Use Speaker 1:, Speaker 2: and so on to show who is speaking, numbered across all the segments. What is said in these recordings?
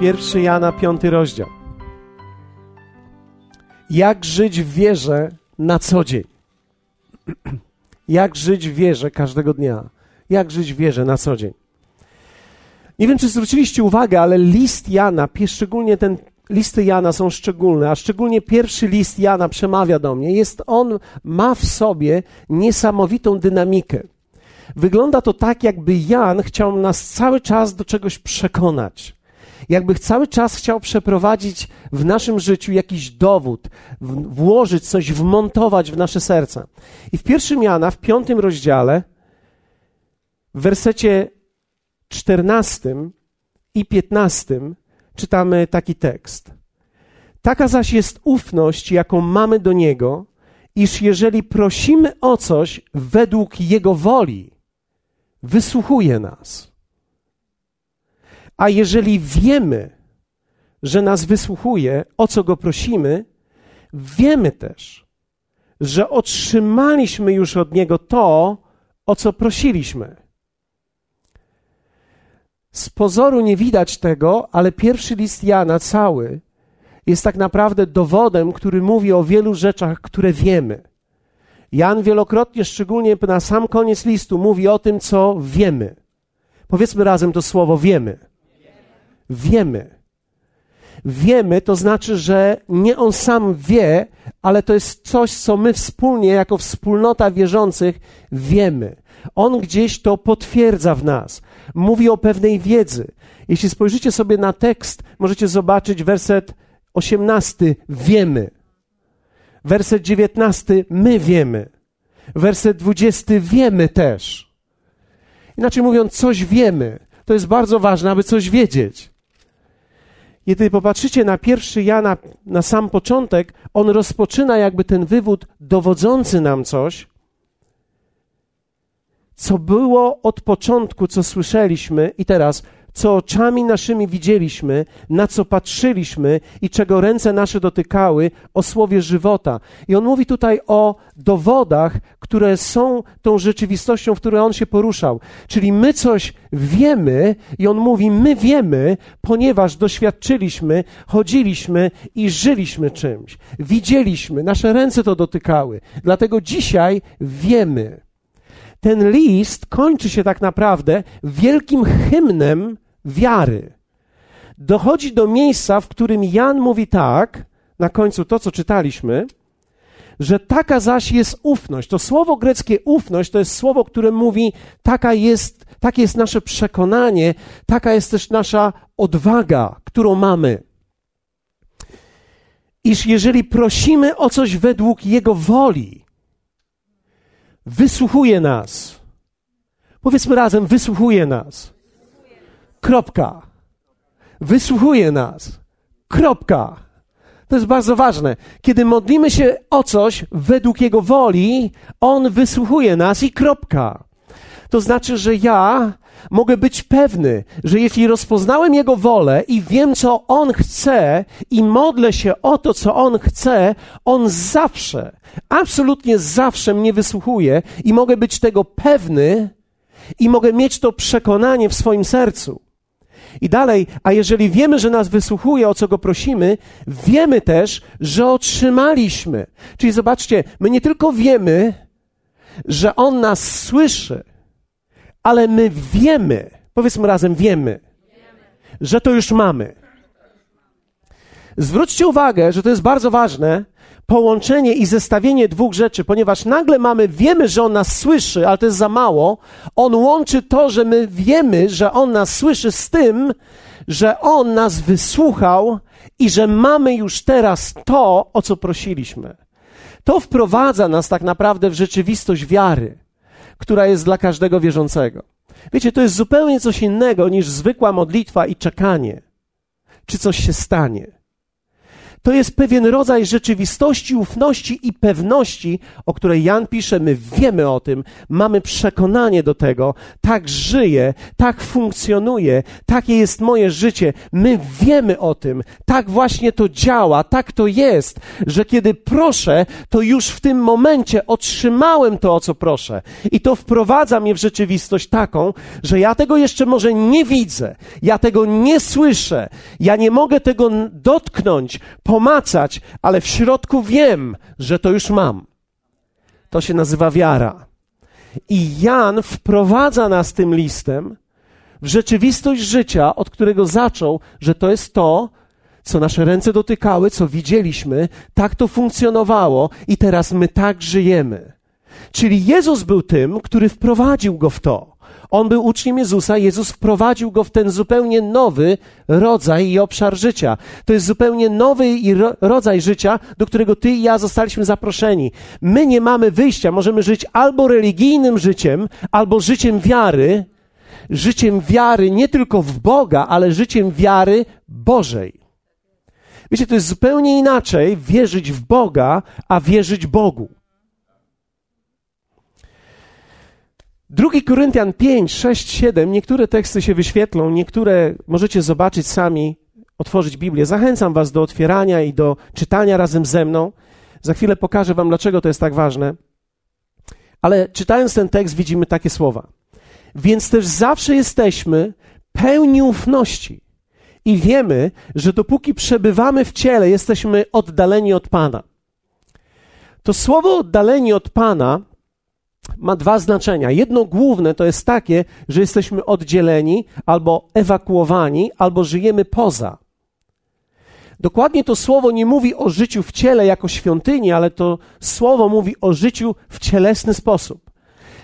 Speaker 1: Pierwszy Jana, piąty rozdział. Jak żyć w wierze na co dzień? Jak żyć w wierze każdego dnia? Jak żyć w wierze na co dzień? Nie wiem, czy zwróciliście uwagę, ale list Jana, szczególnie ten listy Jana są szczególne, a szczególnie pierwszy list Jana przemawia do mnie. Jest on ma w sobie niesamowitą dynamikę. Wygląda to tak, jakby Jan chciał nas cały czas do czegoś przekonać jakby cały czas chciał przeprowadzić w naszym życiu jakiś dowód, włożyć coś, wmontować w nasze serca. I w pierwszym Jana, w piątym rozdziale, w wersecie czternastym i piętnastym czytamy taki tekst. Taka zaś jest ufność, jaką mamy do Niego, iż jeżeli prosimy o coś według Jego woli, wysłuchuje nas. A jeżeli wiemy, że nas wysłuchuje, o co go prosimy, wiemy też, że otrzymaliśmy już od niego to, o co prosiliśmy. Z pozoru nie widać tego, ale pierwszy list Jana cały jest tak naprawdę dowodem, który mówi o wielu rzeczach, które wiemy. Jan wielokrotnie, szczególnie na sam koniec listu, mówi o tym, co wiemy. Powiedzmy razem to słowo wiemy wiemy. Wiemy to znaczy, że nie on sam wie, ale to jest coś, co my wspólnie, jako wspólnota wierzących, wiemy. On gdzieś to potwierdza w nas. Mówi o pewnej wiedzy. Jeśli spojrzycie sobie na tekst, możecie zobaczyć werset 18. Wiemy. Werset 19. My wiemy. Werset 20. Wiemy też. Inaczej mówiąc, coś wiemy. To jest bardzo ważne, aby coś wiedzieć. Kiedy popatrzycie na pierwszy Jana, na sam początek, on rozpoczyna jakby ten wywód dowodzący nam coś, co było od początku, co słyszeliśmy, i teraz co oczami naszymi widzieliśmy, na co patrzyliśmy i czego ręce nasze dotykały, o słowie żywota. I on mówi tutaj o dowodach, które są tą rzeczywistością, w której on się poruszał. Czyli my coś wiemy, i on mówi: My wiemy, ponieważ doświadczyliśmy, chodziliśmy i żyliśmy czymś. Widzieliśmy, nasze ręce to dotykały. Dlatego dzisiaj wiemy ten list kończy się tak naprawdę wielkim hymnem wiary. Dochodzi do miejsca, w którym Jan mówi tak, na końcu to, co czytaliśmy, że taka zaś jest ufność. To słowo greckie ufność to jest słowo, które mówi, taka jest, takie jest nasze przekonanie, taka jest też nasza odwaga, którą mamy. Iż jeżeli prosimy o coś według Jego woli, wysłuchuje nas. Powiedzmy razem, wysłuchuje nas. Kropka. Wysłuchuje nas. Kropka. To jest bardzo ważne. Kiedy modlimy się o coś według Jego woli, On wysłuchuje nas i kropka. To znaczy, że ja mogę być pewny, że jeśli rozpoznałem Jego wolę i wiem, co On chce i modlę się o to, co On chce, On zawsze, absolutnie zawsze mnie wysłuchuje i mogę być tego pewny i mogę mieć to przekonanie w swoim sercu. I dalej, a jeżeli wiemy, że nas wysłuchuje, o co go prosimy, wiemy też, że otrzymaliśmy. Czyli zobaczcie, my nie tylko wiemy, że On nas słyszy, ale my wiemy, powiedzmy razem, wiemy, że to już mamy. Zwróćcie uwagę, że to jest bardzo ważne, połączenie i zestawienie dwóch rzeczy, ponieważ nagle mamy, wiemy, że On nas słyszy, ale to jest za mało. On łączy to, że my wiemy, że On nas słyszy z tym, że On nas wysłuchał i że mamy już teraz to, o co prosiliśmy. To wprowadza nas tak naprawdę w rzeczywistość wiary, która jest dla każdego wierzącego. Wiecie, to jest zupełnie coś innego niż zwykła modlitwa i czekanie, czy coś się stanie. To jest pewien rodzaj rzeczywistości, ufności i pewności, o której Jan pisze. My wiemy o tym, mamy przekonanie do tego. Tak żyję, tak funkcjonuje, takie jest moje życie. My wiemy o tym, tak właśnie to działa, tak to jest, że kiedy proszę, to już w tym momencie otrzymałem to, o co proszę. I to wprowadza mnie w rzeczywistość taką, że ja tego jeszcze może nie widzę, ja tego nie słyszę, ja nie mogę tego dotknąć, pomacać, ale w środku wiem, że to już mam. To się nazywa wiara. I Jan wprowadza nas tym listem w rzeczywistość życia, od którego zaczął, że to jest to, co nasze ręce dotykały, co widzieliśmy, tak to funkcjonowało i teraz my tak żyjemy. Czyli Jezus był tym, który wprowadził go w to. On był uczniem Jezusa, Jezus wprowadził go w ten zupełnie nowy rodzaj i obszar życia. To jest zupełnie nowy rodzaj życia, do którego ty i ja zostaliśmy zaproszeni. My nie mamy wyjścia, możemy żyć albo religijnym życiem, albo życiem wiary, życiem wiary nie tylko w Boga, ale życiem wiary Bożej. Wiecie, to jest zupełnie inaczej wierzyć w Boga, a wierzyć Bogu. 2 Koryntian 5, 6, 7, niektóre teksty się wyświetlą, niektóre możecie zobaczyć sami, otworzyć Biblię. Zachęcam Was do otwierania i do czytania razem ze mną. Za chwilę pokażę Wam, dlaczego to jest tak ważne. Ale czytając ten tekst, widzimy takie słowa. Więc też zawsze jesteśmy pełni ufności i wiemy, że dopóki przebywamy w ciele, jesteśmy oddaleni od Pana. To słowo oddaleni od Pana ma dwa znaczenia. Jedno główne to jest takie, że jesteśmy oddzieleni albo ewakuowani, albo żyjemy poza. Dokładnie to słowo nie mówi o życiu w ciele jako świątyni, ale to słowo mówi o życiu w cielesny sposób.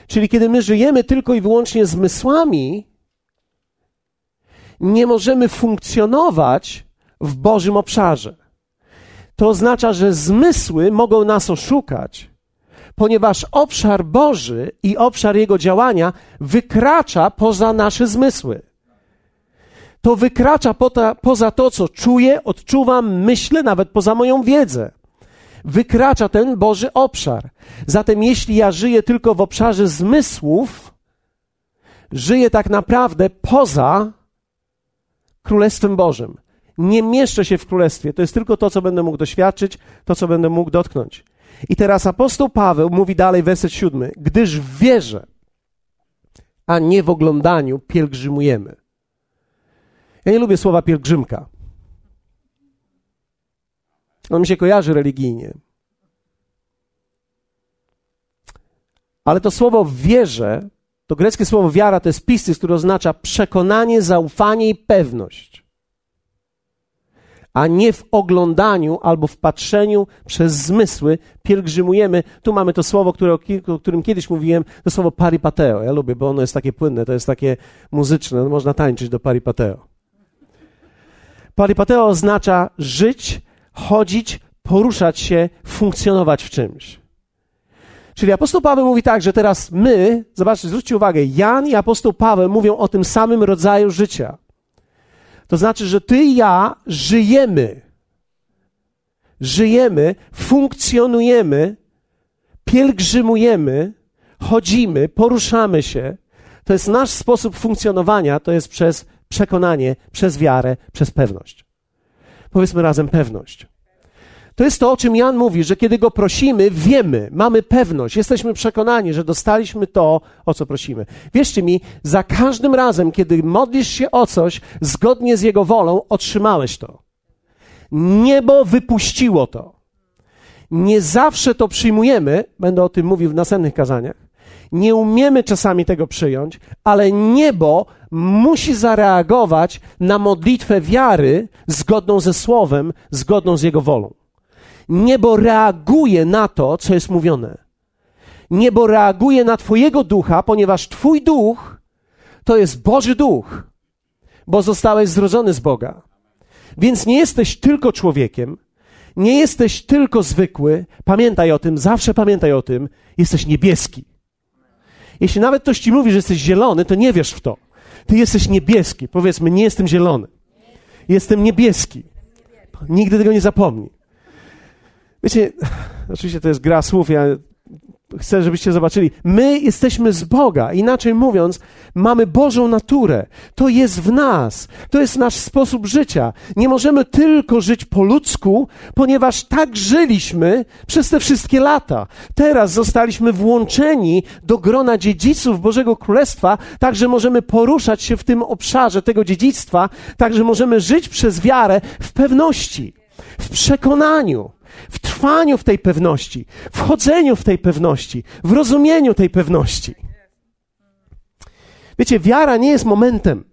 Speaker 1: Czyli kiedy my żyjemy tylko i wyłącznie zmysłami, nie możemy funkcjonować w Bożym obszarze. To oznacza, że zmysły mogą nas oszukać, ponieważ obszar Boży i obszar Jego działania wykracza poza nasze zmysły. To wykracza poza to, co czuję, odczuwam, myślę, nawet poza moją wiedzę. Wykracza ten Boży obszar. Zatem, jeśli ja żyję tylko w obszarze zmysłów, żyję tak naprawdę poza Królestwem Bożym. Nie mieszczę się w Królestwie. To jest tylko to, co będę mógł doświadczyć, to, co będę mógł dotknąć. I teraz apostoł Paweł mówi dalej, werset siódmy. Gdyż w wierze, a nie w oglądaniu, pielgrzymujemy. Ja nie lubię słowa pielgrzymka. On mi się kojarzy religijnie. Ale to słowo wierze, to greckie słowo wiara, to jest pisty, który oznacza przekonanie, zaufanie i pewność a nie w oglądaniu albo w patrzeniu przez zmysły pielgrzymujemy. Tu mamy to słowo, które, o którym kiedyś mówiłem, to słowo paripateo. Ja lubię, bo ono jest takie płynne, to jest takie muzyczne, no, można tańczyć do paripateo. Paripateo oznacza żyć, chodzić, poruszać się, funkcjonować w czymś. Czyli apostoł Paweł mówi tak, że teraz my, zobaczcie, zwróćcie uwagę, Jan i apostoł Paweł mówią o tym samym rodzaju życia. To znaczy, że ty i ja żyjemy. Żyjemy, funkcjonujemy, pielgrzymujemy, chodzimy, poruszamy się. To jest nasz sposób funkcjonowania, to jest przez przekonanie, przez wiarę, przez pewność. Powiedzmy razem pewność. To jest to, o czym Jan mówi, że kiedy go prosimy, wiemy, mamy pewność, jesteśmy przekonani, że dostaliśmy to, o co prosimy. Wierzcie mi, za każdym razem, kiedy modlisz się o coś zgodnie z Jego wolą, otrzymałeś to. Niebo wypuściło to. Nie zawsze to przyjmujemy, będę o tym mówił w następnych kazaniach. Nie umiemy czasami tego przyjąć, ale niebo musi zareagować na modlitwę wiary zgodną ze Słowem, zgodną z Jego wolą. Niebo reaguje na to, co jest mówione. Niebo reaguje na Twojego ducha, ponieważ Twój duch to jest Boży duch, bo zostałeś zrodzony z Boga. Więc nie jesteś tylko człowiekiem, nie jesteś tylko zwykły. Pamiętaj o tym, zawsze pamiętaj o tym, jesteś niebieski. Jeśli nawet ktoś ci mówi, że jesteś zielony, to nie wiesz w to. Ty jesteś niebieski. Powiedzmy, nie jestem zielony. Jestem niebieski. Nigdy tego nie zapomni. Wiecie, oczywiście to jest gra słów, ja chcę, żebyście zobaczyli. My jesteśmy z Boga. Inaczej mówiąc, mamy Bożą naturę. To jest w nas. To jest nasz sposób życia. Nie możemy tylko żyć po ludzku, ponieważ tak żyliśmy przez te wszystkie lata. Teraz zostaliśmy włączeni do grona dziedziców Bożego Królestwa, tak że możemy poruszać się w tym obszarze tego dziedzictwa, tak że możemy żyć przez wiarę w pewności, w przekonaniu w trwaniu w tej pewności, w chodzeniu w tej pewności, w rozumieniu tej pewności. Wiecie, wiara nie jest momentem.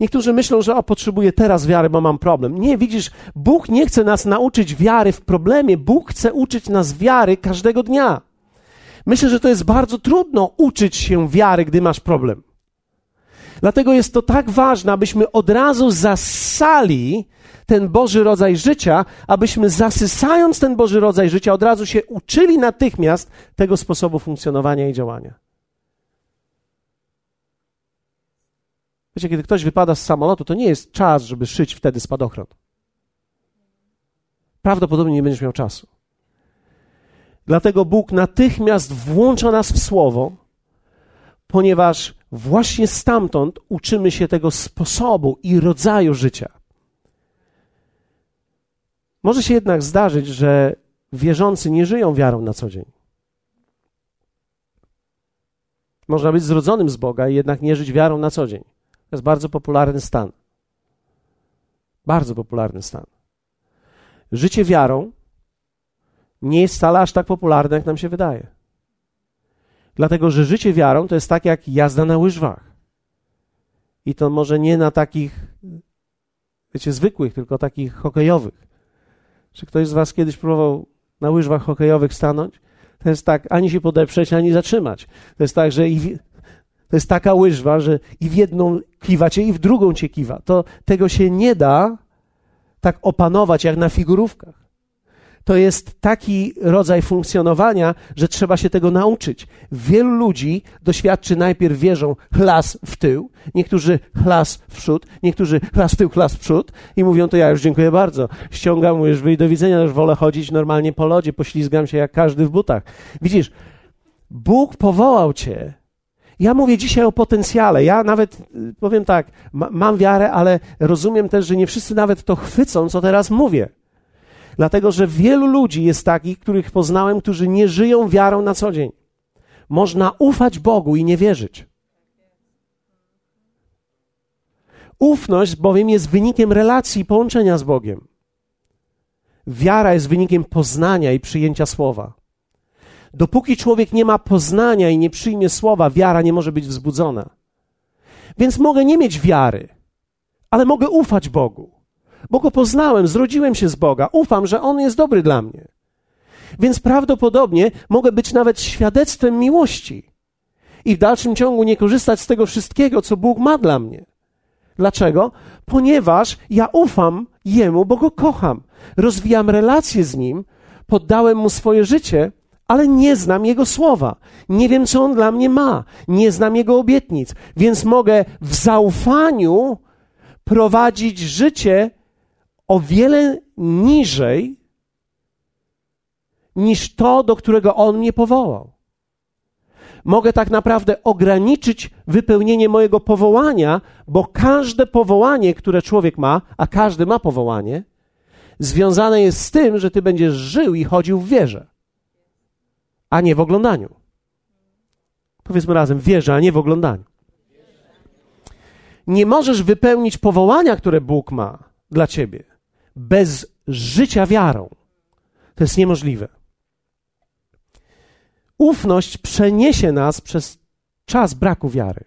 Speaker 1: Niektórzy myślą, że o, potrzebuję teraz wiary, bo mam problem. Nie, widzisz, Bóg nie chce nas nauczyć wiary w problemie, Bóg chce uczyć nas wiary każdego dnia. Myślę, że to jest bardzo trudno uczyć się wiary, gdy masz problem. Dlatego jest to tak ważne, abyśmy od razu zasali ten Boży rodzaj życia, abyśmy zasysając ten Boży rodzaj życia od razu się uczyli natychmiast tego sposobu funkcjonowania i działania. Wiecie, kiedy ktoś wypada z samolotu, to nie jest czas, żeby szyć wtedy spadochron. Prawdopodobnie nie będziesz miał czasu. Dlatego Bóg natychmiast włącza nas w Słowo, ponieważ właśnie stamtąd uczymy się tego sposobu i rodzaju życia. Może się jednak zdarzyć, że wierzący nie żyją wiarą na co dzień. Można być zrodzonym z Boga i jednak nie żyć wiarą na co dzień. To jest bardzo popularny stan. Bardzo popularny stan. Życie wiarą nie jest wcale aż tak popularne, jak nam się wydaje. Dlatego, że życie wiarą to jest tak jak jazda na łyżwach. I to może nie na takich, wiecie, zwykłych, tylko takich hokejowych. Czy ktoś z Was kiedyś próbował na łyżwach hokejowych stanąć? To jest tak, ani się podeprzeć, ani zatrzymać. To jest tak, że i, to jest taka łyżwa, że i w jedną kiwacie, i w drugą cię kiwa. To tego się nie da tak opanować jak na figurówkach to jest taki rodzaj funkcjonowania, że trzeba się tego nauczyć. Wielu ludzi doświadczy najpierw wierzą chlas w tył, niektórzy chlas w przód, niektórzy chlas w tył, chlas w przód i mówią to ja już dziękuję bardzo. Ściągam łyżwy i do widzenia, już wolę chodzić normalnie po lodzie, poślizgam się jak każdy w butach. Widzisz, Bóg powołał cię ja mówię dzisiaj o potencjale. Ja nawet powiem tak, ma, mam wiarę, ale rozumiem też, że nie wszyscy nawet to chwycą, co teraz mówię. Dlatego, że wielu ludzi jest takich, których poznałem, którzy nie żyją wiarą na co dzień. Można ufać Bogu i nie wierzyć. Ufność bowiem jest wynikiem relacji i połączenia z Bogiem. Wiara jest wynikiem poznania i przyjęcia słowa. Dopóki człowiek nie ma poznania i nie przyjmie słowa, wiara nie może być wzbudzona. Więc mogę nie mieć wiary, ale mogę ufać Bogu bo go poznałem, zrodziłem się z Boga, ufam, że On jest dobry dla mnie. Więc prawdopodobnie mogę być nawet świadectwem miłości i w dalszym ciągu nie korzystać z tego wszystkiego, co Bóg ma dla mnie. Dlaczego? Ponieważ ja ufam Jemu, bo Go kocham. Rozwijam relacje z Nim, poddałem Mu swoje życie, ale nie znam Jego słowa. Nie wiem, co On dla mnie ma. Nie znam Jego obietnic. Więc mogę w zaufaniu prowadzić życie o wiele niżej niż to, do którego On mnie powołał. Mogę tak naprawdę ograniczyć wypełnienie mojego powołania, bo każde powołanie, które człowiek ma, a każdy ma powołanie, związane jest z tym, że ty będziesz żył i chodził w wierze, a nie w oglądaniu. Powiedzmy razem, wierze, a nie w oglądaniu. Nie możesz wypełnić powołania, które Bóg ma dla ciebie, bez życia wiarą. To jest niemożliwe. Ufność przeniesie nas przez czas braku wiary.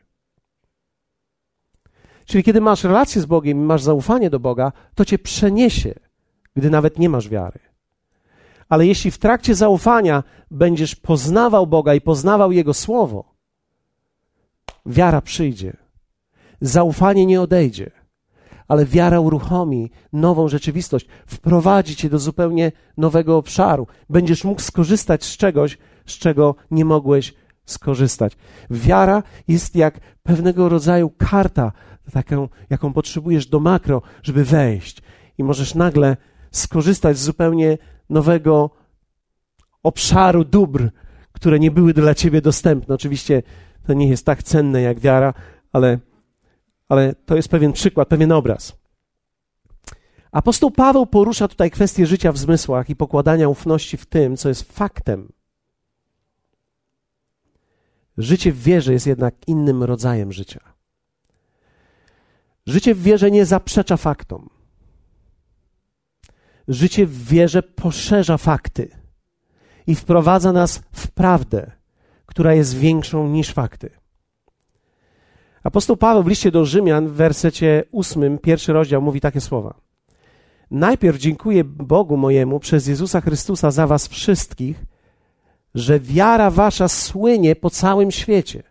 Speaker 1: Czyli kiedy masz relację z Bogiem i masz zaufanie do Boga, to cię przeniesie, gdy nawet nie masz wiary. Ale jeśli w trakcie zaufania będziesz poznawał Boga i poznawał Jego Słowo, wiara przyjdzie. Zaufanie nie odejdzie ale wiara uruchomi nową rzeczywistość, wprowadzi cię do zupełnie nowego obszaru. Będziesz mógł skorzystać z czegoś, z czego nie mogłeś skorzystać. Wiara jest jak pewnego rodzaju karta, taką, jaką potrzebujesz do makro, żeby wejść. I możesz nagle skorzystać z zupełnie nowego obszaru dóbr, które nie były dla ciebie dostępne. Oczywiście to nie jest tak cenne jak wiara, ale, ale to jest pewien przykład, pewien obraz. Apostoł Paweł porusza tutaj kwestię życia w zmysłach i pokładania ufności w tym, co jest faktem. Życie w wierze jest jednak innym rodzajem życia. Życie w wierze nie zaprzecza faktom. Życie w wierze poszerza fakty i wprowadza nas w prawdę, która jest większą niż fakty. Apostoł Paweł w liście do Rzymian w wersecie ósmym, pierwszy rozdział mówi takie słowa. Najpierw dziękuję Bogu mojemu przez Jezusa Chrystusa za was wszystkich, że wiara wasza słynie po całym świecie.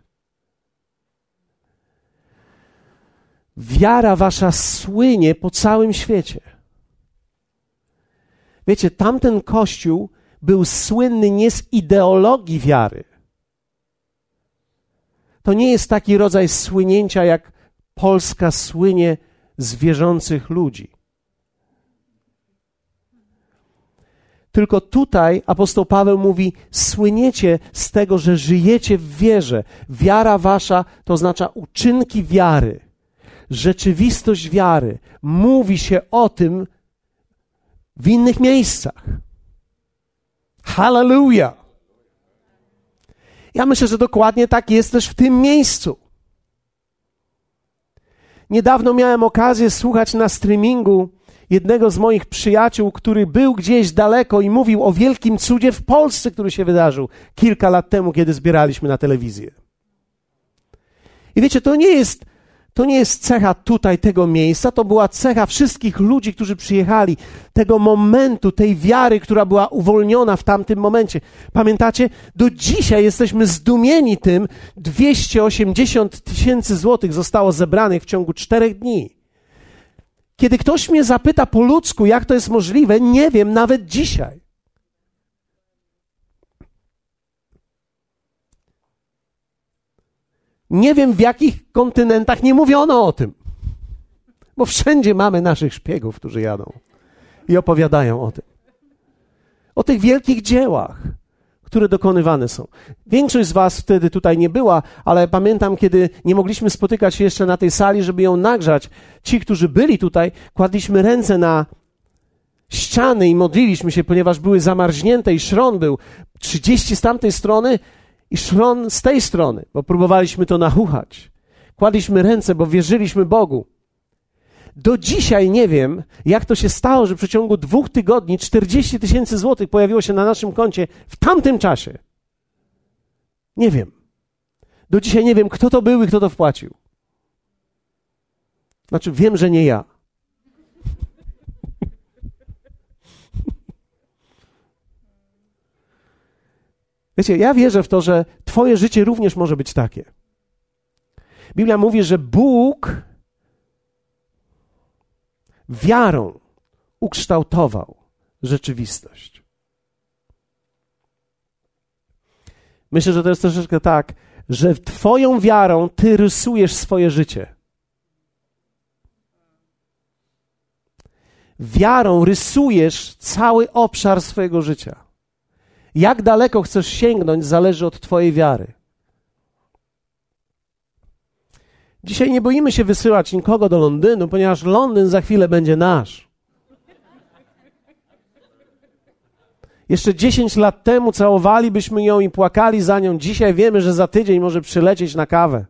Speaker 1: Wiara wasza słynie po całym świecie. Wiecie, tamten kościół był słynny nie z ideologii wiary. To nie jest taki rodzaj słynięcia, jak Polska słynie z wierzących ludzi. Tylko tutaj apostoł Paweł mówi: słyniecie z tego, że żyjecie w wierze. Wiara wasza to oznacza uczynki wiary, rzeczywistość wiary. Mówi się o tym w innych miejscach. Hallelujah! Ja myślę, że dokładnie tak jest też w tym miejscu. Niedawno miałem okazję słuchać na streamingu jednego z moich przyjaciół, który był gdzieś daleko i mówił o wielkim cudzie w Polsce, który się wydarzył kilka lat temu, kiedy zbieraliśmy na telewizję. I wiecie, to nie jest to nie jest cecha tutaj tego miejsca, to była cecha wszystkich ludzi, którzy przyjechali, tego momentu, tej wiary, która była uwolniona w tamtym momencie. Pamiętacie? Do dzisiaj jesteśmy zdumieni tym, 280 tysięcy złotych zostało zebranych w ciągu czterech dni. Kiedy ktoś mnie zapyta po ludzku, jak to jest możliwe, nie wiem nawet dzisiaj. Nie wiem, w jakich kontynentach nie mówiono o tym. Bo wszędzie mamy naszych szpiegów, którzy jadą i opowiadają o tym. O tych wielkich dziełach, które dokonywane są. Większość z Was wtedy tutaj nie była, ale pamiętam, kiedy nie mogliśmy spotykać się jeszcze na tej sali, żeby ją nagrzać. Ci, którzy byli tutaj, kładliśmy ręce na ściany i modliliśmy się, ponieważ były zamarznięte i szron był 30 z tamtej strony i szron z tej strony, bo próbowaliśmy to nachuchać. Kładliśmy ręce, bo wierzyliśmy Bogu. Do dzisiaj nie wiem, jak to się stało, że w przeciągu dwóch tygodni 40 tysięcy złotych pojawiło się na naszym koncie w tamtym czasie. Nie wiem. Do dzisiaj nie wiem, kto to był i kto to wpłacił. Znaczy, wiem, że nie ja. Wiecie, ja wierzę w to, że Twoje życie również może być takie. Biblia mówi, że Bóg wiarą ukształtował rzeczywistość. Myślę, że to jest troszeczkę tak, że Twoją wiarą Ty rysujesz swoje życie. Wiarą rysujesz cały obszar swojego życia. Jak daleko chcesz sięgnąć, zależy od Twojej wiary. Dzisiaj nie boimy się wysyłać nikogo do Londynu, ponieważ Londyn za chwilę będzie nasz. Jeszcze 10 lat temu całowalibyśmy ją i płakali za nią. Dzisiaj wiemy, że za tydzień może przylecieć na kawę.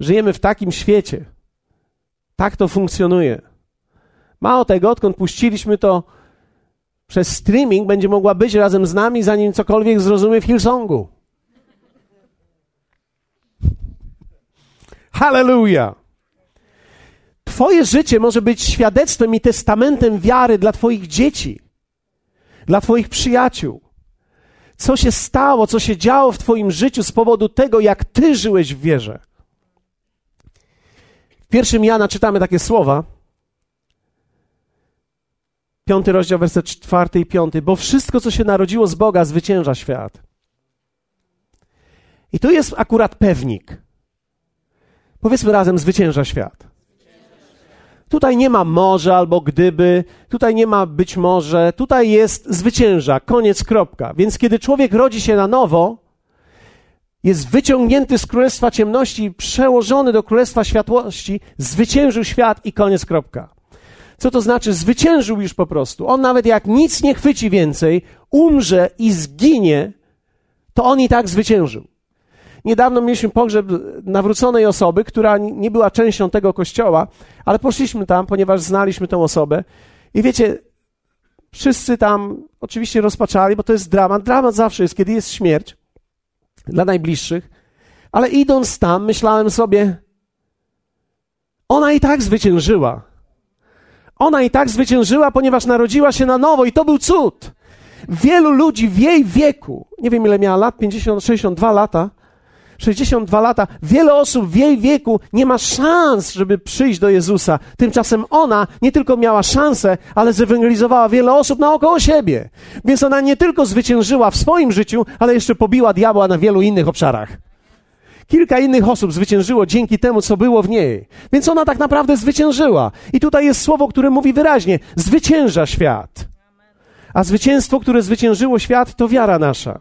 Speaker 1: Żyjemy w takim świecie. Tak to funkcjonuje. Mało tego, odkąd puściliśmy to przez streaming, będzie mogła być razem z nami, zanim cokolwiek zrozumie w Hillsongu. Hallelujah! Twoje życie może być świadectwem i testamentem wiary dla Twoich dzieci, dla Twoich przyjaciół. Co się stało, co się działo w Twoim życiu z powodu tego, jak Ty żyłeś w wierze. W pierwszym Jana czytamy takie słowa. Piąty rozdział, werset czwarty i piąty. Bo wszystko, co się narodziło z Boga, zwycięża świat. I tu jest akurat pewnik. Powiedzmy razem, zwycięża świat. Tutaj nie ma może albo gdyby, tutaj nie ma być może, tutaj jest zwycięża, koniec, kropka. Więc kiedy człowiek rodzi się na nowo, jest wyciągnięty z królestwa ciemności, przełożony do królestwa światłości, zwyciężył świat i koniec, kropka. Co to znaczy? Zwyciężył już po prostu. On nawet jak nic nie chwyci więcej, umrze i zginie, to on i tak zwyciężył. Niedawno mieliśmy pogrzeb nawróconej osoby, która nie była częścią tego kościoła, ale poszliśmy tam, ponieważ znaliśmy tę osobę. I wiecie, wszyscy tam oczywiście rozpaczali, bo to jest dramat. Dramat zawsze jest, kiedy jest śmierć dla najbliższych. Ale idąc tam, myślałem sobie, ona i tak zwyciężyła. Ona i tak zwyciężyła, ponieważ narodziła się na nowo i to był cud. Wielu ludzi w jej wieku, nie wiem ile miała lat, 50, 62 lata, 62 lata, wiele osób w jej wieku nie ma szans, żeby przyjść do Jezusa. Tymczasem ona nie tylko miała szansę, ale zewangelizowała wiele osób naokoło siebie. Więc ona nie tylko zwyciężyła w swoim życiu, ale jeszcze pobiła diabła na wielu innych obszarach. Kilka innych osób zwyciężyło dzięki temu, co było w niej. Więc ona tak naprawdę zwyciężyła. I tutaj jest słowo, które mówi wyraźnie: zwycięża świat. A zwycięstwo, które zwyciężyło świat, to wiara nasza.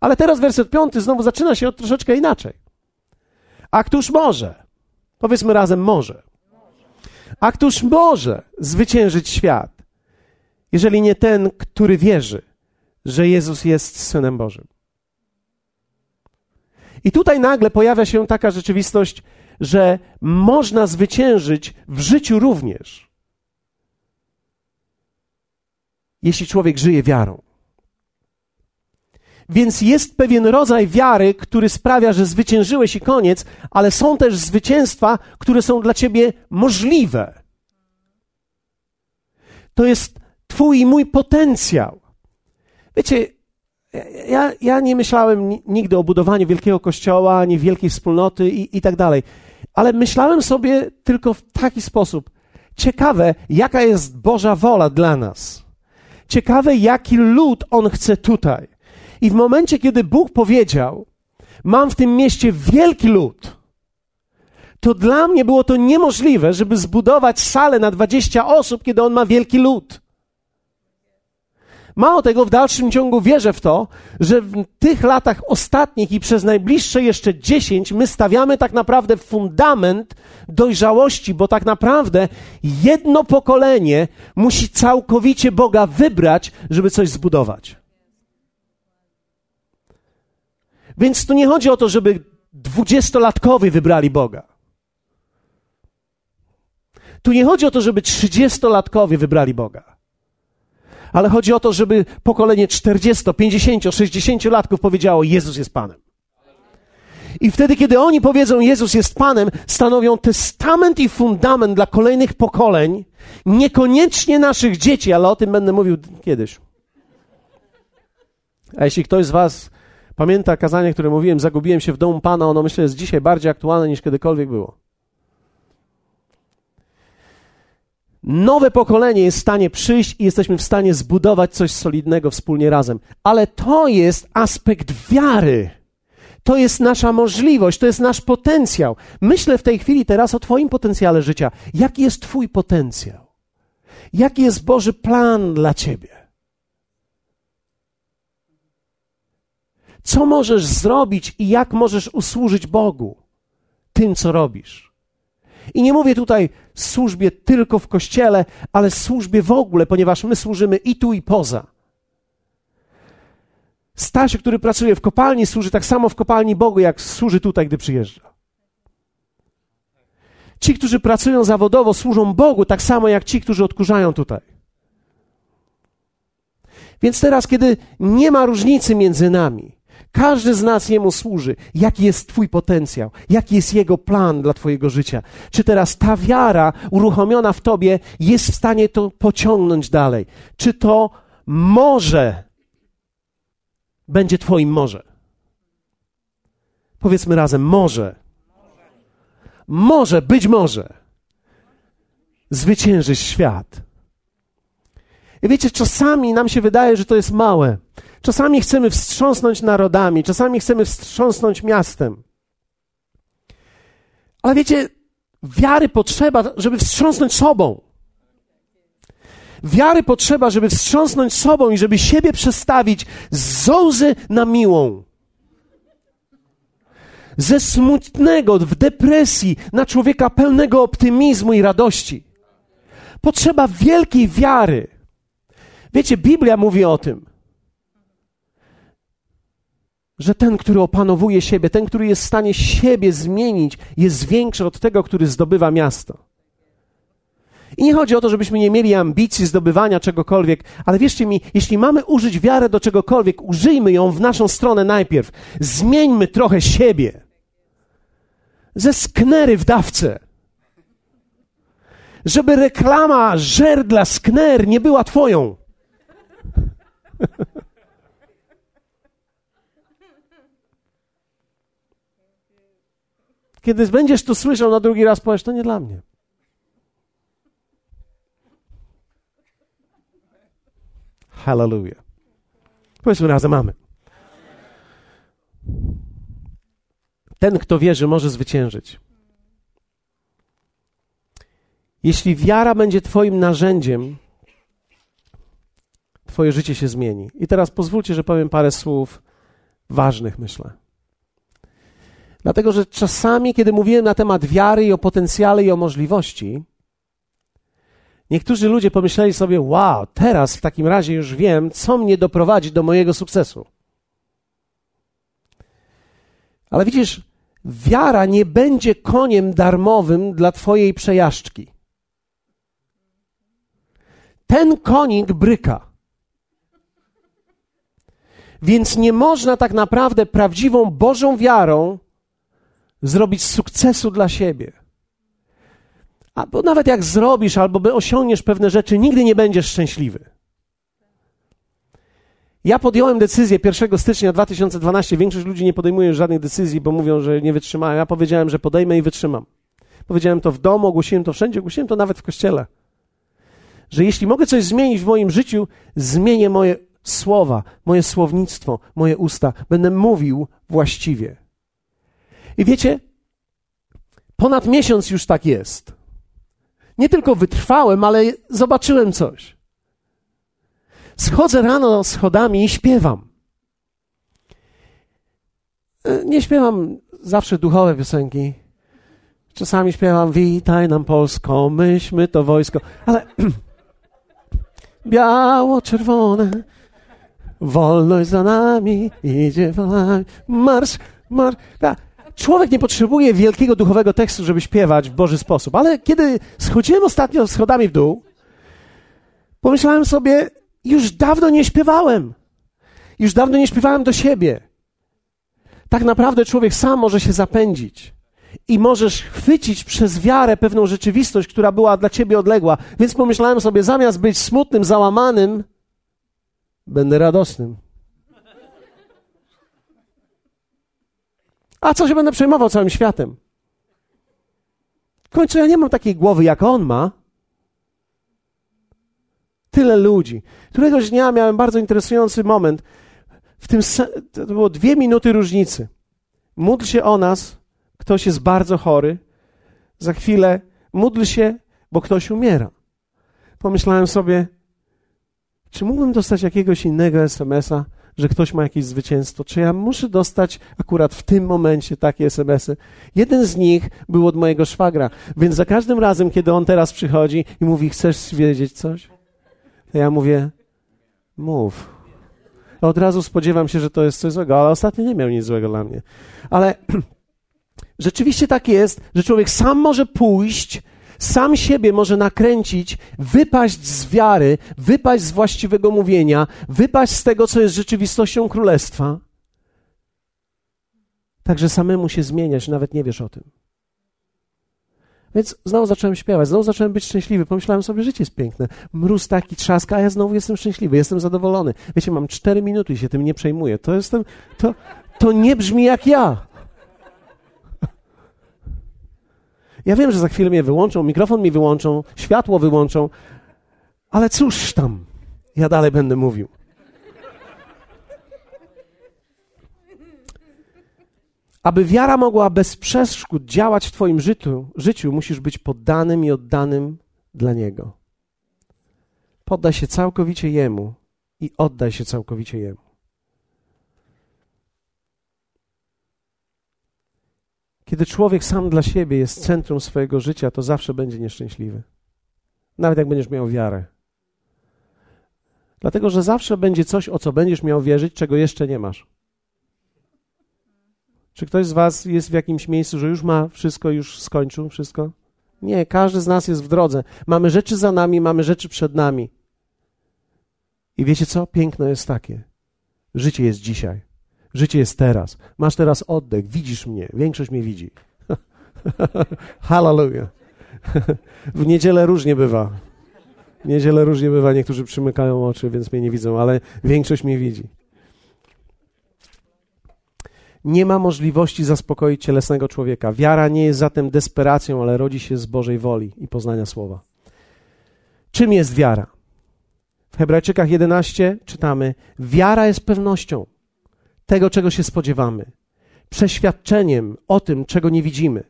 Speaker 1: Ale teraz werset piąty znowu zaczyna się od troszeczkę inaczej. A któż może? Powiedzmy razem może. A któż może zwyciężyć świat, jeżeli nie ten, który wierzy, że Jezus jest Synem Bożym? I tutaj nagle pojawia się taka rzeczywistość, że można zwyciężyć w życiu również, jeśli człowiek żyje wiarą. Więc jest pewien rodzaj wiary, który sprawia, że zwyciężyłeś i koniec, ale są też zwycięstwa, które są dla ciebie możliwe. To jest Twój i mój potencjał. Wiecie, ja, ja nie myślałem nigdy o budowaniu wielkiego kościoła, ani wielkiej wspólnoty i, i tak dalej, ale myślałem sobie tylko w taki sposób. Ciekawe, jaka jest Boża wola dla nas. Ciekawe, jaki lud On chce tutaj. I w momencie, kiedy Bóg powiedział, mam w tym mieście wielki lud, to dla mnie było to niemożliwe, żeby zbudować salę na 20 osób, kiedy on ma wielki lud. Mało tego, w dalszym ciągu wierzę w to, że w tych latach ostatnich i przez najbliższe jeszcze 10 my stawiamy tak naprawdę fundament dojrzałości, bo tak naprawdę jedno pokolenie musi całkowicie Boga wybrać, żeby coś zbudować. Więc tu nie chodzi o to, żeby dwudziestolatkowie wybrali Boga. Tu nie chodzi o to, żeby trzydziestolatkowie wybrali Boga. Ale chodzi o to, żeby pokolenie 40, 50, 60 latków powiedziało: Jezus jest Panem. I wtedy, kiedy oni powiedzą, Jezus jest Panem, stanowią testament i fundament dla kolejnych pokoleń, niekoniecznie naszych dzieci, ale o tym będę mówił kiedyś. A jeśli ktoś z Was Pamięta kazanie, które mówiłem, zagubiłem się w domu Pana, ono myślę jest dzisiaj bardziej aktualne niż kiedykolwiek było. Nowe pokolenie jest w stanie przyjść i jesteśmy w stanie zbudować coś solidnego wspólnie razem. Ale to jest aspekt wiary. To jest nasza możliwość, to jest nasz potencjał. Myślę w tej chwili teraz o Twoim potencjale życia. Jaki jest Twój potencjał? Jaki jest Boży plan dla Ciebie? Co możesz zrobić i jak możesz usłużyć Bogu tym, co robisz? I nie mówię tutaj służbie tylko w kościele, ale służbie w ogóle, ponieważ my służymy i tu, i poza. Stasiu, który pracuje w kopalni, służy tak samo w kopalni Bogu, jak służy tutaj, gdy przyjeżdża. Ci, którzy pracują zawodowo, służą Bogu tak samo jak ci, którzy odkurzają tutaj. Więc teraz, kiedy nie ma różnicy między nami, każdy z nas Jemu służy. Jaki jest Twój potencjał? Jaki jest Jego plan dla Twojego życia? Czy teraz ta wiara uruchomiona w Tobie jest w stanie to pociągnąć dalej? Czy to może będzie Twoim może? Powiedzmy razem, może. Może, być może. Zwyciężyć świat. Wiecie, czasami nam się wydaje, że to jest małe. Czasami chcemy wstrząsnąć narodami, czasami chcemy wstrząsnąć miastem. Ale wiecie, Wiary potrzeba, żeby wstrząsnąć sobą. Wiary potrzeba, żeby wstrząsnąć sobą i żeby siebie przestawić z zołzy na miłą. Ze smutnego w depresji na człowieka pełnego optymizmu i radości. Potrzeba wielkiej wiary. Wiecie, Biblia mówi o tym, że ten, który opanowuje siebie, ten, który jest w stanie siebie zmienić, jest większy od tego, który zdobywa miasto. I nie chodzi o to, żebyśmy nie mieli ambicji zdobywania czegokolwiek, ale wierzcie mi, jeśli mamy użyć wiarę do czegokolwiek, użyjmy ją w naszą stronę najpierw. Zmieńmy trochę siebie. Ze sknery w dawce. Żeby reklama żerdla skner nie była twoją. Kiedy będziesz to słyszał na drugi raz, powiesz, to nie dla mnie. Hallelujah. Powiedzmy razem mamy. Ten, kto wierzy, może zwyciężyć. Jeśli wiara będzie Twoim narzędziem, Twoje życie się zmieni. I teraz pozwólcie, że powiem parę słów ważnych, myślę. Dlatego, że czasami, kiedy mówiłem na temat wiary i o potencjale i o możliwości, niektórzy ludzie pomyśleli sobie: Wow, teraz w takim razie już wiem, co mnie doprowadzi do mojego sukcesu. Ale widzisz, wiara nie będzie koniem darmowym dla Twojej przejażdżki. Ten konik bryka. Więc nie można tak naprawdę prawdziwą Bożą wiarą zrobić sukcesu dla siebie. Albo nawet jak zrobisz, albo by osiągniesz pewne rzeczy, nigdy nie będziesz szczęśliwy. Ja podjąłem decyzję 1 stycznia 2012. Większość ludzi nie podejmuje żadnych decyzji, bo mówią, że nie wytrzymają. Ja powiedziałem, że podejmę i wytrzymam. Powiedziałem to w domu, ogłosiłem to wszędzie, ogłosiłem to nawet w kościele. Że jeśli mogę coś zmienić w moim życiu, zmienię moje słowa, moje słownictwo, moje usta. Będę mówił właściwie. I wiecie, ponad miesiąc już tak jest. Nie tylko wytrwałem, ale zobaczyłem coś. Schodzę rano schodami i śpiewam. E, nie śpiewam zawsze duchowe piosenki. Czasami śpiewam Witaj nam Polsko, myśmy to wojsko, ale biało-czerwone, wolność za nami, idzie wolność, marsz, marsz. Człowiek nie potrzebuje wielkiego duchowego tekstu, żeby śpiewać w Boży sposób, ale kiedy schodziłem ostatnio schodami w dół, pomyślałem sobie, już dawno nie śpiewałem. Już dawno nie śpiewałem do siebie. Tak naprawdę człowiek sam może się zapędzić i możesz chwycić przez wiarę pewną rzeczywistość, która była dla ciebie odległa. Więc pomyślałem sobie, zamiast być smutnym, załamanym, będę radosnym. A co się będę przejmował całym światem? W końcu ja nie mam takiej głowy, jak on ma. Tyle ludzi. Któregoś dnia miałem bardzo interesujący moment. W tym to było dwie minuty różnicy. Módl się o nas, ktoś jest bardzo chory. Za chwilę módl się, bo ktoś umiera. Pomyślałem sobie, czy mógłbym dostać jakiegoś innego SMS-a, że ktoś ma jakieś zwycięstwo? Czy ja muszę dostać akurat w tym momencie takie SMS-y? Jeden z nich był od mojego szwagra, więc za każdym razem, kiedy on teraz przychodzi i mówi, chcesz wiedzieć coś? To ja mówię, mów. Od razu spodziewam się, że to jest coś złego, ale ostatnio nie miał nic złego dla mnie. Ale rzeczywiście tak jest, że człowiek sam może pójść sam siebie może nakręcić, wypaść z wiary, wypaść z właściwego mówienia, wypaść z tego, co jest rzeczywistością królestwa. Także samemu się zmieniać, nawet nie wiesz o tym. Więc znowu zacząłem śpiewać, znowu zacząłem być szczęśliwy. Pomyślałem sobie, życie jest piękne. Mróz taki trzaska, a ja znowu jestem szczęśliwy, jestem zadowolony. Wiecie, mam cztery minuty i się tym nie przejmuję. To jestem, to, to nie brzmi jak ja. Ja wiem, że za chwilę mnie wyłączą, mikrofon mi wyłączą, światło wyłączą, ale cóż tam, ja dalej będę mówił. Aby wiara mogła bez przeszkód działać w Twoim życiu, życiu, musisz być poddanym i oddanym dla Niego. Poddaj się całkowicie Jemu i oddaj się całkowicie Jemu. Kiedy człowiek sam dla siebie jest centrum swojego życia, to zawsze będzie nieszczęśliwy. Nawet jak będziesz miał wiarę. Dlatego, że zawsze będzie coś, o co będziesz miał wierzyć, czego jeszcze nie masz. Czy ktoś z Was jest w jakimś miejscu, że już ma wszystko, już skończył wszystko? Nie, każdy z nas jest w drodze. Mamy rzeczy za nami, mamy rzeczy przed nami. I wiecie co? Piękno jest takie. Życie jest dzisiaj. Życie jest teraz. Masz teraz oddech, widzisz mnie. Większość mnie widzi. Hallelujah. w niedzielę różnie bywa. W niedzielę różnie bywa. Niektórzy przymykają oczy, więc mnie nie widzą, ale większość mnie widzi. Nie ma możliwości zaspokoić cielesnego człowieka. Wiara nie jest zatem desperacją, ale rodzi się z Bożej woli i poznania słowa. Czym jest wiara? W Hebrajczykach 11 czytamy: Wiara jest pewnością tego, czego się spodziewamy, przeświadczeniem o tym, czego nie widzimy.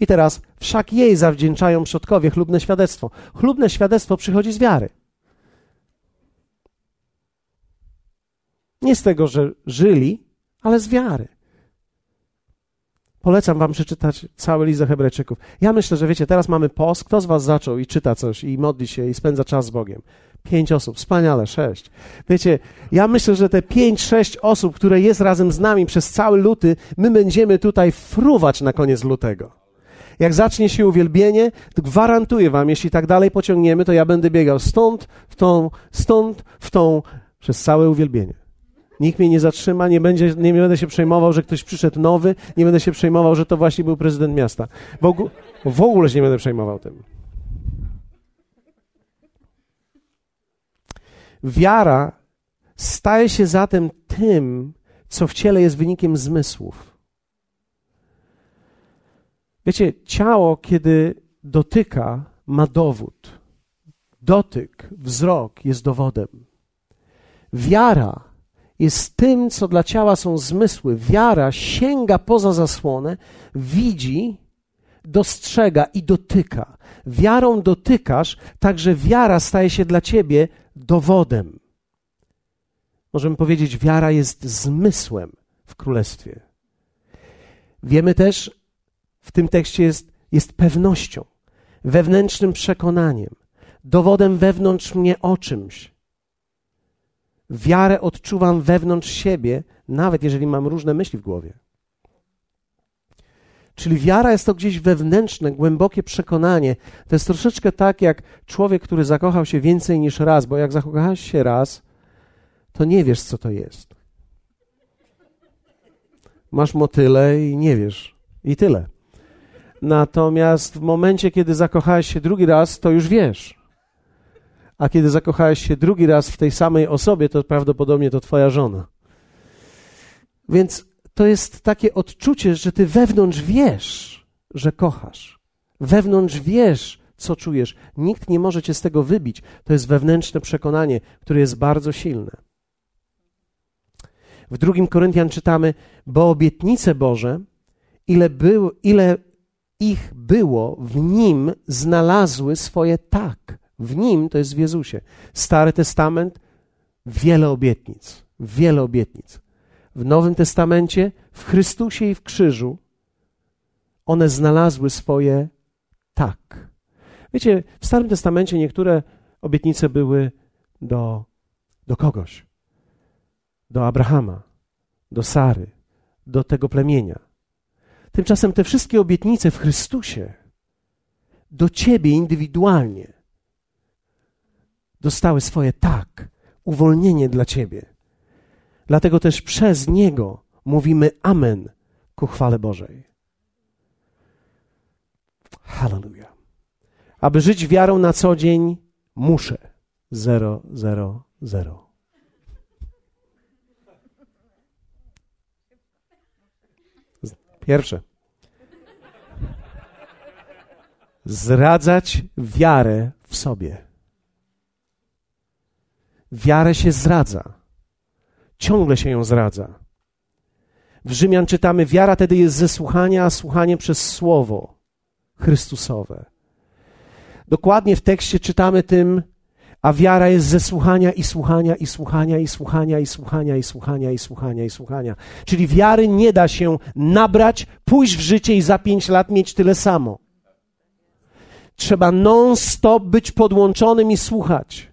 Speaker 1: I teraz, wszak jej zawdzięczają przodkowie chlubne świadectwo. Chlubne świadectwo przychodzi z wiary. Nie z tego, że żyli, ale z wiary. Polecam wam przeczytać cały list do Hebrajczyków. Ja myślę, że wiecie, teraz mamy post. Kto z was zaczął i czyta coś i modli się i spędza czas z Bogiem? Pięć osób, wspaniale, sześć. Wiecie, ja myślę, że te pięć, sześć osób, które jest razem z nami przez cały luty, my będziemy tutaj fruwać na koniec lutego. Jak zacznie się uwielbienie, to gwarantuję wam, jeśli tak dalej pociągniemy, to ja będę biegał stąd, w tą, stąd, w tą, przez całe uwielbienie. Nikt mnie nie zatrzyma, nie, będzie, nie będę się przejmował, że ktoś przyszedł nowy, nie będę się przejmował, że to właśnie był prezydent miasta. W, w ogóle się nie będę przejmował tym. Wiara staje się zatem tym, co w ciele jest wynikiem zmysłów. Wiecie, ciało, kiedy dotyka, ma dowód. Dotyk, wzrok jest dowodem. Wiara jest tym, co dla ciała są zmysły. Wiara sięga poza zasłonę, widzi, dostrzega i dotyka. Wiarą dotykasz, także wiara staje się dla ciebie dowodem. Możemy powiedzieć, wiara jest zmysłem w królestwie. Wiemy też, w tym tekście jest, jest pewnością, wewnętrznym przekonaniem, dowodem wewnątrz mnie o czymś. Wiarę odczuwam wewnątrz siebie, nawet jeżeli mam różne myśli w głowie. Czyli wiara jest to gdzieś wewnętrzne, głębokie przekonanie. To jest troszeczkę tak jak człowiek, który zakochał się więcej niż raz, bo jak zakochałeś się raz, to nie wiesz, co to jest. Masz motyle i nie wiesz. I tyle. Natomiast w momencie, kiedy zakochałeś się drugi raz, to już wiesz. A kiedy zakochałeś się drugi raz w tej samej osobie, to prawdopodobnie to twoja żona. Więc to jest takie odczucie, że ty wewnątrz wiesz, że kochasz. Wewnątrz wiesz, co czujesz. Nikt nie może cię z tego wybić. To jest wewnętrzne przekonanie, które jest bardzo silne. W drugim Koryntian czytamy, bo obietnice Boże, ile, był, ile ich było, w nim znalazły swoje tak. W nim to jest w Jezusie. Stary Testament, wiele obietnic, wiele obietnic w Nowym Testamencie, w Chrystusie i w krzyżu, one znalazły swoje tak. Wiecie, w Starym Testamencie niektóre obietnice były do, do kogoś, do Abrahama, do Sary, do tego plemienia. Tymczasem te wszystkie obietnice w Chrystusie do ciebie indywidualnie dostały swoje tak, uwolnienie dla ciebie. Dlatego też przez Niego mówimy Amen ku chwale Bożej. Hallelujah. Aby żyć wiarą na co dzień, muszę. Zero, zero, zero. Pierwsze. Zradzać wiarę w sobie. Wiarę się zradza ciągle się ją zradza. W Rzymian czytamy, wiara tedy jest ze słuchania, a słuchanie przez słowo Chrystusowe. Dokładnie w tekście czytamy tym, a wiara jest ze słuchania i słuchania i słuchania i słuchania i słuchania i słuchania i słuchania i słuchania. Czyli wiary nie da się nabrać, pójść w życie i za pięć lat mieć tyle samo. Trzeba non-stop być podłączonym i słuchać.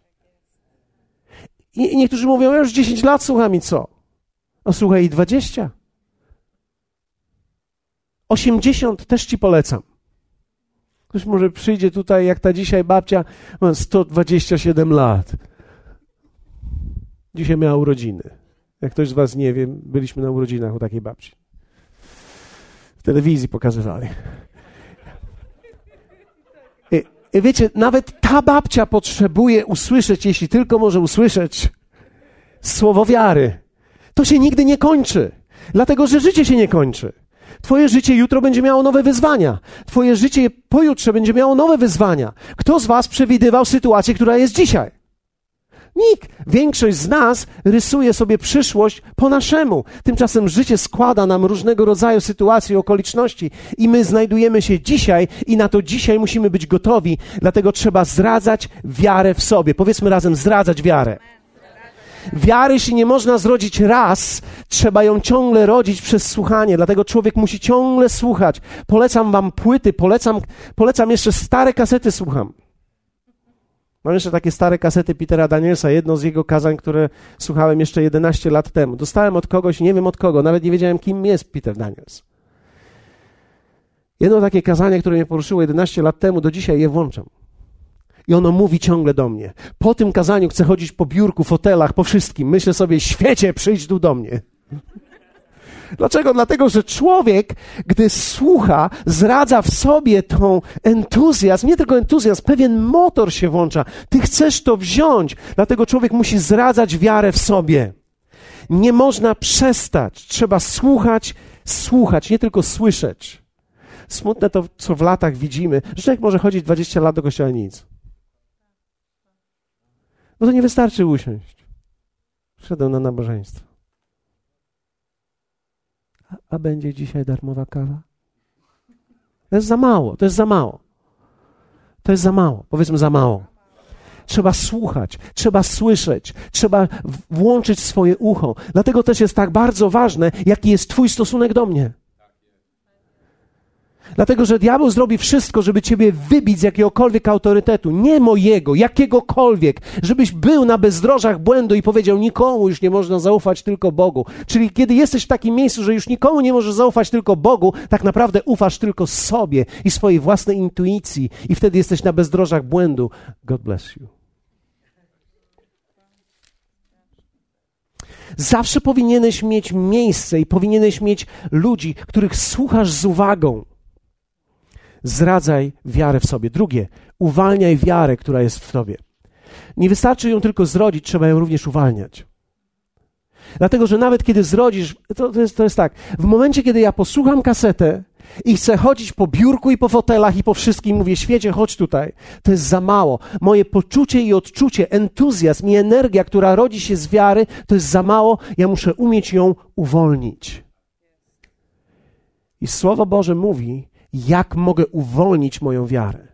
Speaker 1: I niektórzy mówią, ja już 10 lat słucham i co? A słuchaj, i 20. 80 też ci polecam. Ktoś może przyjdzie tutaj, jak ta dzisiaj babcia, ma 127 lat. Dzisiaj miała urodziny. Jak ktoś z was nie wie, byliśmy na urodzinach u takiej babci. W telewizji pokazywali. Wiecie, nawet ta babcia potrzebuje usłyszeć, jeśli tylko może usłyszeć, słowo wiary. To się nigdy nie kończy, dlatego że życie się nie kończy. Twoje życie jutro będzie miało nowe wyzwania. Twoje życie pojutrze będzie miało nowe wyzwania. Kto z Was przewidywał sytuację, która jest dzisiaj? Nikt. Większość z nas rysuje sobie przyszłość po naszemu. Tymczasem życie składa nam różnego rodzaju sytuacje, okoliczności i my znajdujemy się dzisiaj i na to dzisiaj musimy być gotowi. Dlatego trzeba zdradzać wiarę w sobie. Powiedzmy razem, zdradzać wiarę. Wiary się nie można zrodzić raz, trzeba ją ciągle rodzić przez słuchanie, dlatego człowiek musi ciągle słuchać. Polecam wam płyty, polecam, polecam jeszcze stare kasety słucham. Mam jeszcze takie stare kasety Petera Danielsa, jedno z jego kazań, które słuchałem jeszcze 11 lat temu. Dostałem od kogoś, nie wiem od kogo, nawet nie wiedziałem, kim jest Peter Daniels. Jedno takie kazanie, które mnie poruszyło 11 lat temu, do dzisiaj je włączam. I ono mówi ciągle do mnie. Po tym kazaniu chcę chodzić po biurku, fotelach, po wszystkim. Myślę sobie, świecie, przyjdź tu do mnie. Dlaczego? Dlatego, że człowiek, gdy słucha, zradza w sobie tą entuzjazm, nie tylko entuzjazm, pewien motor się włącza. Ty chcesz to wziąć, dlatego człowiek musi zradzać wiarę w sobie. Nie można przestać, trzeba słuchać, słuchać, nie tylko słyszeć. Smutne to, co w latach widzimy, że może chodzić 20 lat do kościoła nic. Bo to nie wystarczy usiąść. Wszedłem na nabożeństwo. A, będzie dzisiaj darmowa kawa? To jest za mało, to jest za mało. To jest za mało, powiedzmy za mało. Trzeba słuchać, trzeba słyszeć, trzeba włączyć swoje ucho. Dlatego też jest tak bardzo ważne, jaki jest Twój stosunek do mnie. Dlatego, że diabeł zrobi wszystko, żeby ciebie wybić z jakiegokolwiek autorytetu, nie mojego, jakiegokolwiek, żebyś był na bezdrożach błędu i powiedział, nikomu już nie można zaufać, tylko Bogu. Czyli kiedy jesteś w takim miejscu, że już nikomu nie możesz zaufać, tylko Bogu, tak naprawdę ufasz tylko sobie i swojej własnej intuicji i wtedy jesteś na bezdrożach błędu. God bless you. Zawsze powinieneś mieć miejsce i powinieneś mieć ludzi, których słuchasz z uwagą zradzaj wiarę w sobie. Drugie, uwalniaj wiarę, która jest w tobie. Nie wystarczy ją tylko zrodzić, trzeba ją również uwalniać. Dlatego, że nawet kiedy zrodzisz, to, to, jest, to jest tak, w momencie, kiedy ja posłucham kasetę i chcę chodzić po biurku i po fotelach i po wszystkim, mówię, świecie, chodź tutaj, to jest za mało. Moje poczucie i odczucie, entuzjazm i energia, która rodzi się z wiary, to jest za mało, ja muszę umieć ją uwolnić. I Słowo Boże mówi, jak mogę uwolnić moją wiarę.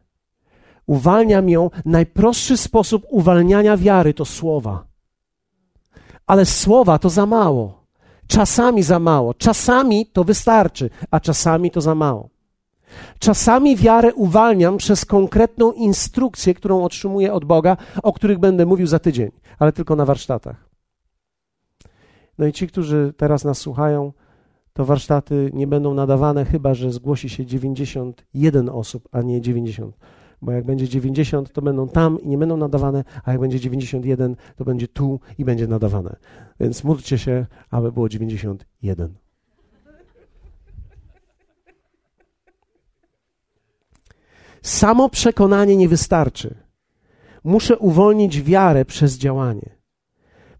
Speaker 1: Uwalniam ją. Najprostszy sposób uwalniania wiary to słowa. Ale słowa to za mało. Czasami za mało. Czasami to wystarczy, a czasami to za mało. Czasami wiarę uwalniam przez konkretną instrukcję, którą otrzymuję od Boga, o których będę mówił za tydzień, ale tylko na warsztatach. No i ci, którzy teraz nas słuchają, to warsztaty nie będą nadawane, chyba że zgłosi się 91 osób, a nie 90. Bo jak będzie 90, to będą tam i nie będą nadawane, a jak będzie 91, to będzie tu i będzie nadawane. Więc módlcie się, aby było 91. Samo przekonanie nie wystarczy. Muszę uwolnić wiarę przez działanie.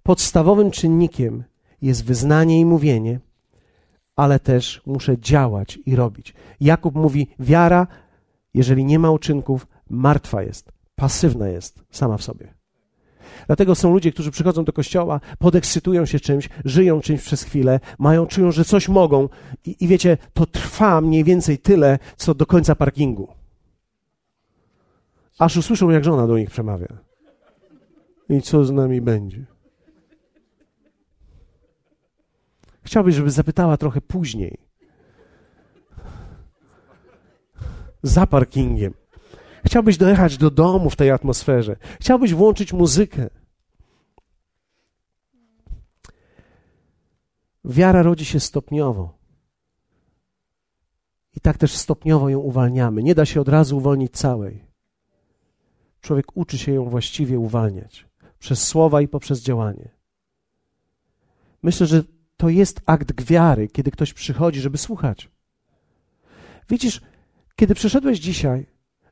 Speaker 1: Podstawowym czynnikiem jest wyznanie i mówienie, ale też muszę działać i robić. Jakub mówi: wiara, jeżeli nie ma uczynków, martwa jest, pasywna jest sama w sobie. Dlatego są ludzie, którzy przychodzą do kościoła, podekscytują się czymś, żyją czymś przez chwilę, mają, czują, że coś mogą i, i wiecie, to trwa mniej więcej tyle, co do końca parkingu. Aż usłyszą, jak żona do nich przemawia. I co z nami będzie? Chciałbyś, żeby zapytała trochę później. Za parkingiem. Chciałbyś dojechać do domu w tej atmosferze. Chciałbyś włączyć muzykę. Wiara rodzi się stopniowo. I tak też stopniowo ją uwalniamy. Nie da się od razu uwolnić całej. Człowiek uczy się ją właściwie uwalniać przez słowa i poprzez działanie. Myślę, że to jest akt gwiary, kiedy ktoś przychodzi, żeby słuchać. Widzisz, kiedy przyszedłeś dzisiaj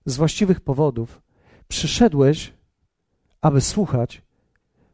Speaker 1: z właściwych powodów, przyszedłeś, aby słuchać,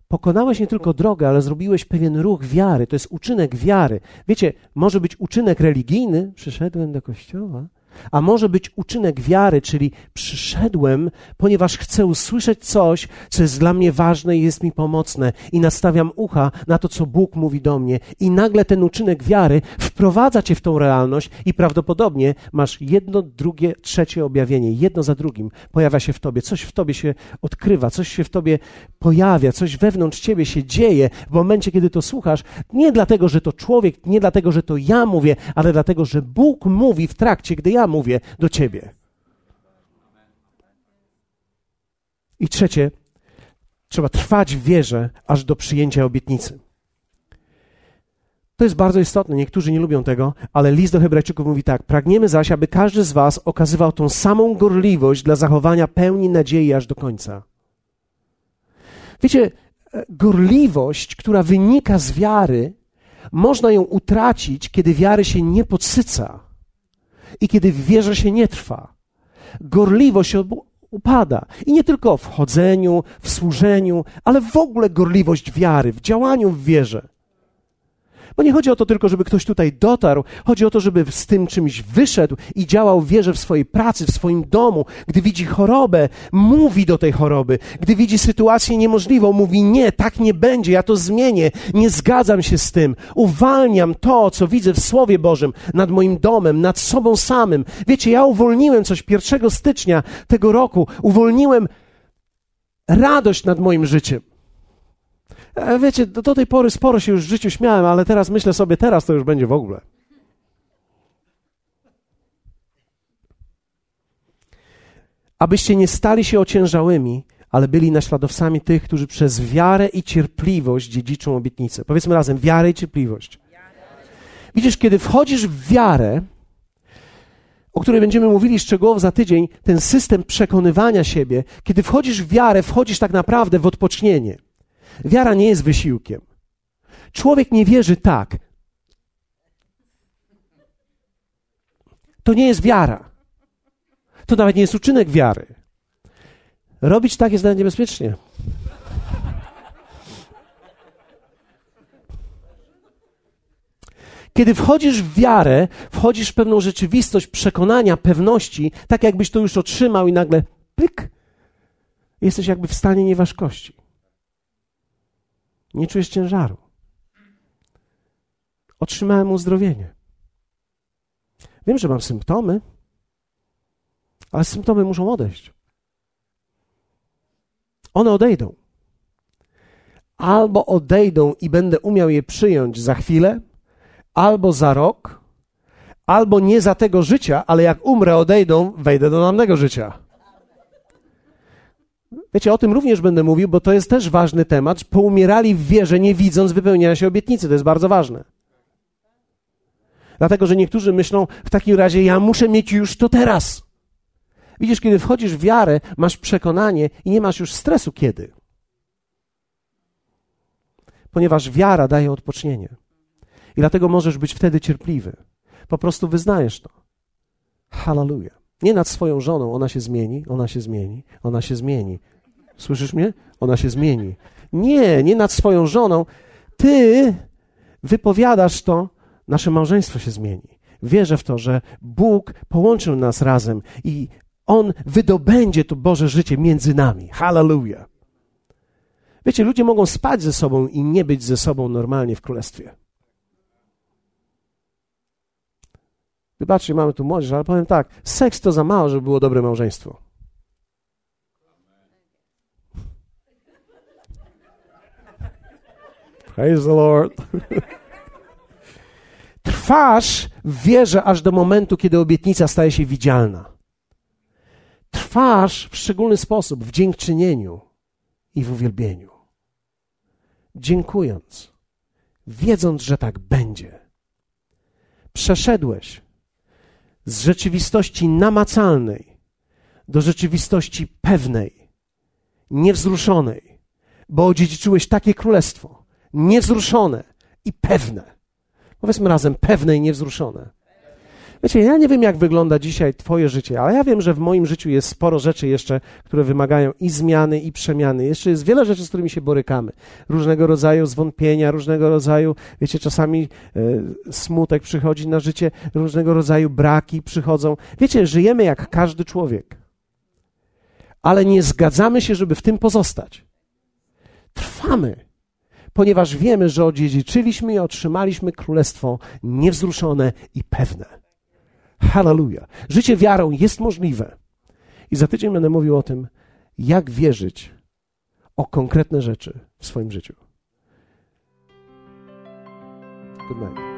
Speaker 1: pokonałeś nie tylko drogę, ale zrobiłeś pewien ruch wiary. To jest uczynek wiary. Wiecie, może być uczynek religijny, przyszedłem do kościoła, a może być uczynek wiary, czyli przyszedłem, ponieważ chcę usłyszeć coś, co jest dla mnie ważne i jest mi pomocne, i nastawiam ucha na to, co Bóg mówi do mnie, i nagle ten uczynek wiary wprowadza cię w tą realność, i prawdopodobnie masz jedno, drugie, trzecie objawienie, jedno za drugim pojawia się w tobie, coś w tobie się odkrywa, coś się w tobie pojawia, coś wewnątrz ciebie się dzieje. W momencie, kiedy to słuchasz, nie dlatego, że to człowiek, nie dlatego, że to ja mówię, ale dlatego, że Bóg mówi w trakcie, gdy ja mówię do ciebie. I trzecie, trzeba trwać w wierze aż do przyjęcia obietnicy. To jest bardzo istotne. Niektórzy nie lubią tego, ale list do Hebrajczyków mówi tak: Pragniemy zaś, aby każdy z Was okazywał tą samą gorliwość dla zachowania pełni nadziei aż do końca. Wiecie, e, gorliwość, która wynika z wiary, można ją utracić, kiedy wiary się nie podsyca i kiedy w wierze się nie trwa. Gorliwość upada. I nie tylko w chodzeniu, w służeniu, ale w ogóle gorliwość wiary, w działaniu w wierze. Bo nie chodzi o to tylko, żeby ktoś tutaj dotarł, chodzi o to, żeby z tym czymś wyszedł i działał w wierze w swojej pracy, w swoim domu. Gdy widzi chorobę, mówi do tej choroby. Gdy widzi sytuację niemożliwą, mówi nie, tak nie będzie, ja to zmienię, nie zgadzam się z tym. Uwalniam to, co widzę w Słowie Bożym nad moim domem, nad sobą samym. Wiecie, ja uwolniłem coś 1 stycznia tego roku, uwolniłem radość nad moim życiem. E, wiecie, do, do tej pory sporo się już w życiu śmiałem, ale teraz myślę sobie, teraz to już będzie w ogóle. Abyście nie stali się ociężałymi, ale byli naśladowcami tych, którzy przez wiarę i cierpliwość dziedziczą obietnicę. Powiedzmy razem, wiarę i cierpliwość. Widzisz, kiedy wchodzisz w wiarę, o której będziemy mówili szczegółowo za tydzień, ten system przekonywania siebie, kiedy wchodzisz w wiarę, wchodzisz tak naprawdę w odpocznienie. Wiara nie jest wysiłkiem. Człowiek nie wierzy tak. To nie jest wiara. To nawet nie jest uczynek wiary. Robić tak jest nawet niebezpiecznie. Kiedy wchodzisz w wiarę, wchodzisz w pewną rzeczywistość przekonania, pewności, tak jakbyś to już otrzymał i nagle pyk, jesteś jakby w stanie nieważkości. Nie czujesz ciężaru. Otrzymałem uzdrowienie. Wiem, że mam symptomy, ale symptomy muszą odejść. One odejdą. Albo odejdą i będę umiał je przyjąć za chwilę, albo za rok, albo nie za tego życia, ale jak umrę, odejdą, wejdę do namnego życia. Wiecie, o tym również będę mówił, bo to jest też ważny temat. Poumierali w wierze, nie widząc wypełniania się obietnicy. To jest bardzo ważne. Dlatego, że niektórzy myślą, w takim razie ja muszę mieć już to teraz. Widzisz, kiedy wchodzisz w wiarę, masz przekonanie i nie masz już stresu kiedy. Ponieważ wiara daje odpocznienie. I dlatego możesz być wtedy cierpliwy. Po prostu wyznajesz to. Hallelujah. Nie nad swoją żoną, ona się zmieni, ona się zmieni, ona się zmieni. Słyszysz mnie? Ona się zmieni. Nie, nie nad swoją żoną. Ty wypowiadasz to, nasze małżeństwo się zmieni. Wierzę w to, że Bóg połączył nas razem i On wydobędzie to Boże życie między nami. Hallelujah. Wiecie, ludzie mogą spać ze sobą i nie być ze sobą normalnie w królestwie. Wybaczcie, mamy tu młodzież, ale powiem tak, seks to za mało, żeby było dobre małżeństwo. Praise the Lord. Trwasz w wierze aż do momentu, kiedy obietnica staje się widzialna. Trwasz w szczególny sposób w dziękczynieniu i w uwielbieniu. Dziękując, wiedząc, że tak będzie. Przeszedłeś z rzeczywistości namacalnej do rzeczywistości pewnej, niewzruszonej, bo odziedziczyłeś takie królestwo, niewzruszone i pewne. Powiedzmy razem, pewne i niewzruszone. Wiecie, ja nie wiem, jak wygląda dzisiaj Twoje życie, ale ja wiem, że w moim życiu jest sporo rzeczy jeszcze, które wymagają i zmiany, i przemiany. Jeszcze jest wiele rzeczy, z którymi się borykamy. Różnego rodzaju zwątpienia, różnego rodzaju, wiecie, czasami e, smutek przychodzi na życie, różnego rodzaju braki przychodzą. Wiecie, żyjemy jak każdy człowiek, ale nie zgadzamy się, żeby w tym pozostać. Trwamy ponieważ wiemy, że odziedziczyliśmy i otrzymaliśmy królestwo niewzruszone i pewne. Hallelujah. Życie wiarą jest możliwe. I za tydzień będę mówił o tym, jak wierzyć o konkretne rzeczy w swoim życiu. Good night.